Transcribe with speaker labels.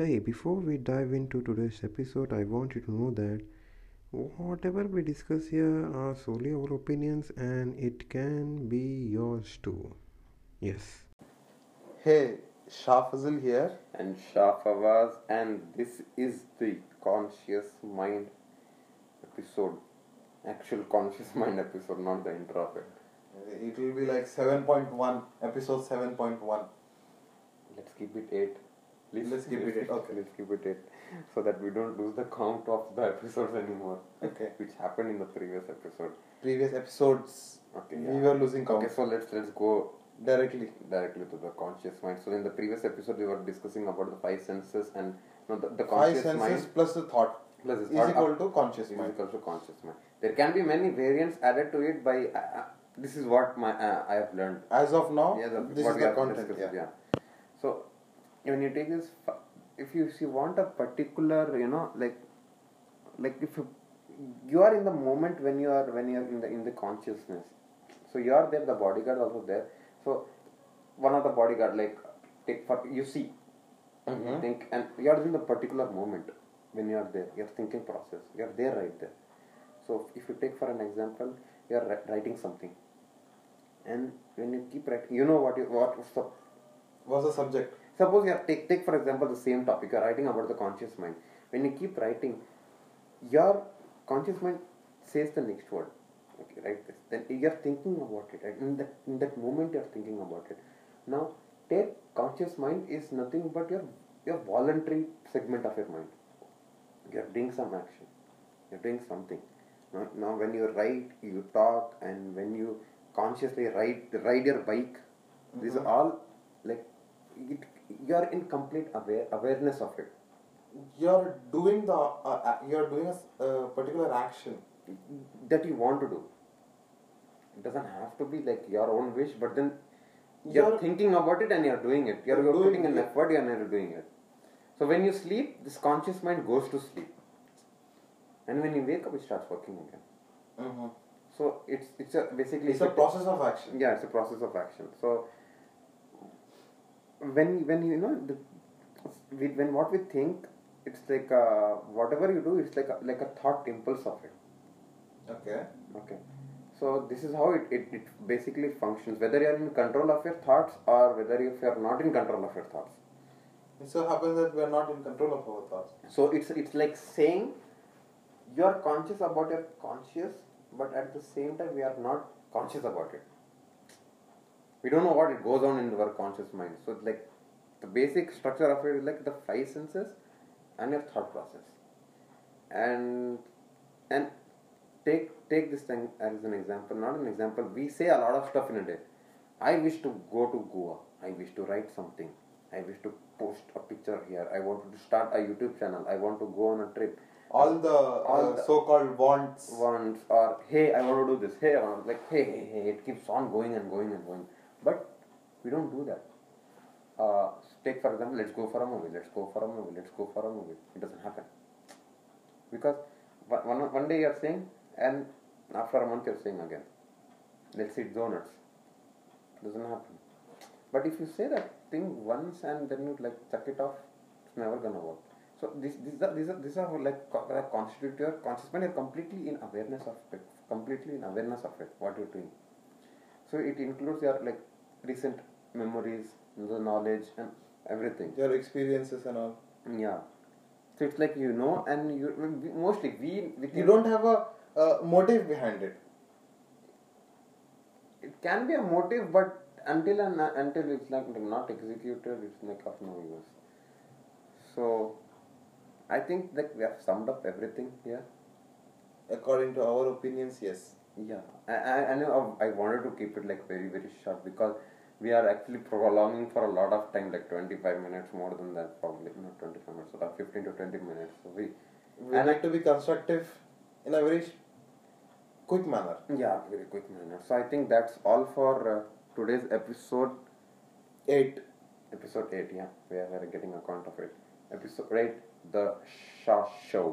Speaker 1: Hey, before we dive into today's episode, I want you to know that whatever we discuss here are solely our opinions and it can be yours too. Yes.
Speaker 2: Hey, Shah Fazil here.
Speaker 3: and Shah Fawaz, and this is the Conscious Mind episode. Actual Conscious Mind episode, not the intro of it.
Speaker 2: It will be like 7.1, episode 7.1.
Speaker 3: Let's keep it 8.
Speaker 2: Let's keep it okay.
Speaker 3: Let's keep it 8. So that we don't lose the count of the episodes anymore.
Speaker 2: Okay.
Speaker 3: Which happened in the previous episode.
Speaker 2: Previous episodes,
Speaker 3: Okay.
Speaker 2: we
Speaker 3: yeah.
Speaker 2: were losing count
Speaker 3: Okay, so let's let's go
Speaker 2: directly.
Speaker 3: directly to the conscious mind. So in the previous episode, we were discussing about the five senses and no, the, the conscious Five
Speaker 2: senses
Speaker 3: mind
Speaker 2: plus the thought
Speaker 3: plus the
Speaker 2: is
Speaker 3: thought
Speaker 2: equal to conscious
Speaker 3: is
Speaker 2: mind.
Speaker 3: equal to conscious mind. There can be many variants added to it by. Uh, uh, this is what my uh, I have learned.
Speaker 2: As of now,
Speaker 3: Yeah, the,
Speaker 2: this
Speaker 3: what
Speaker 2: is
Speaker 3: we
Speaker 2: the content.
Speaker 3: discussed,
Speaker 2: Yeah.
Speaker 3: So when you take this, if you if you want a particular, you know, like like if you, you are in the moment when you are when you are in the in the consciousness. So you are there. The bodyguard also there. So one of the bodyguard like take for you see
Speaker 2: Mhm.
Speaker 3: think and you are in the particular moment when you are there your thinking process you are there right there so if you take for an example you are writing something and when you keep writing you know what you what so
Speaker 2: What's the subject?
Speaker 3: Suppose you are take take for example the same topic you are writing about the conscious mind. When you keep writing your conscious mind says the next word. Okay write this. Then you are thinking about it right? in that in that moment you are thinking about it. Now take conscious mind is nothing but your your voluntary segment of your mind. You are doing some action. You're doing something. Now, now when you write you talk and when you consciously ride ride your bike these mm-hmm. are all like it, you are in complete aware awareness of it.
Speaker 2: You're doing the uh, uh, you're doing a uh, particular action.
Speaker 3: that you want to do. It doesn't have to be like your own wish but then you're,
Speaker 2: You're-
Speaker 3: thinking about it and you're doing it. You're,
Speaker 2: You're
Speaker 3: you're putting an effort you're never doing it. So when you sleep this conscious mind goes to sleep. And when you wake up it starts working again.
Speaker 2: Mm-hmm.
Speaker 3: so it's it's a basically
Speaker 2: It's a process of action.
Speaker 3: yeah it's a process of action. So when when you know the, we, when what we think it's like uh, whatever you do it's like a, like a thought impulse of it
Speaker 2: Okay.
Speaker 3: okay so this is how it, it, it basically functions whether you're in control of your thoughts or whether if you're not in control of your thoughts
Speaker 2: It so happens that we are not in control of our thoughts.
Speaker 3: so it's it's like saying you're conscious about your conscious but at the same time we are not conscious about it we don't know what it goes on in our conscious mind. So it's like the basic structure of it is like the five senses and your thought process. And and take take this thing as an example not an example. We say a lot of stuff in a day. I wish to go to goa. I wish to write something. I wish to post a picture here. I want to start a youtube channel. I want to go on a trip.
Speaker 2: All the
Speaker 3: All
Speaker 2: uh,
Speaker 3: the-
Speaker 2: so-called wants.
Speaker 3: once or hey i want to do this. Hey I want like hey, hey hey it keeps on going and going and going but we don't do that. Uh, take for example let's go for a movie let's go for a movie let's go for a movie. It doesn't happen. Because one, one, day you're saying and after a month you're saying again. Let's eat donuts. It doesn't happen. But if you say that thing once and then you like chuck it off it's never gonna work. So this these are these are these are like that constitute your conscious mind. You're completely in awareness of it. Completely in awareness of it what you're doing. So it includes your like recent memories the knowledge and everything
Speaker 2: Your experiences and all.
Speaker 3: yeah so it's like you know and you mostly we we
Speaker 2: You don't have a, motive behind it.
Speaker 3: it can be a motive but until and until it's like not executed it's like of no use so i think that we have summed up everything here
Speaker 2: According to our opinions, yes.
Speaker 3: Yeah i i, I know I wanted to keep it like very very short because we are actually prolonging for a lot of time like 25 minutes more than that probably not 25 minutes so 15 to 20 minutes. So we
Speaker 2: We
Speaker 3: And-
Speaker 2: like to be constructive in a very quick manner.
Speaker 3: yeah very quick manner. So i think that's all for uh, today's episode
Speaker 2: Eight.
Speaker 3: episode 8 yeah. We are getting a count of it episode 8 the Sha show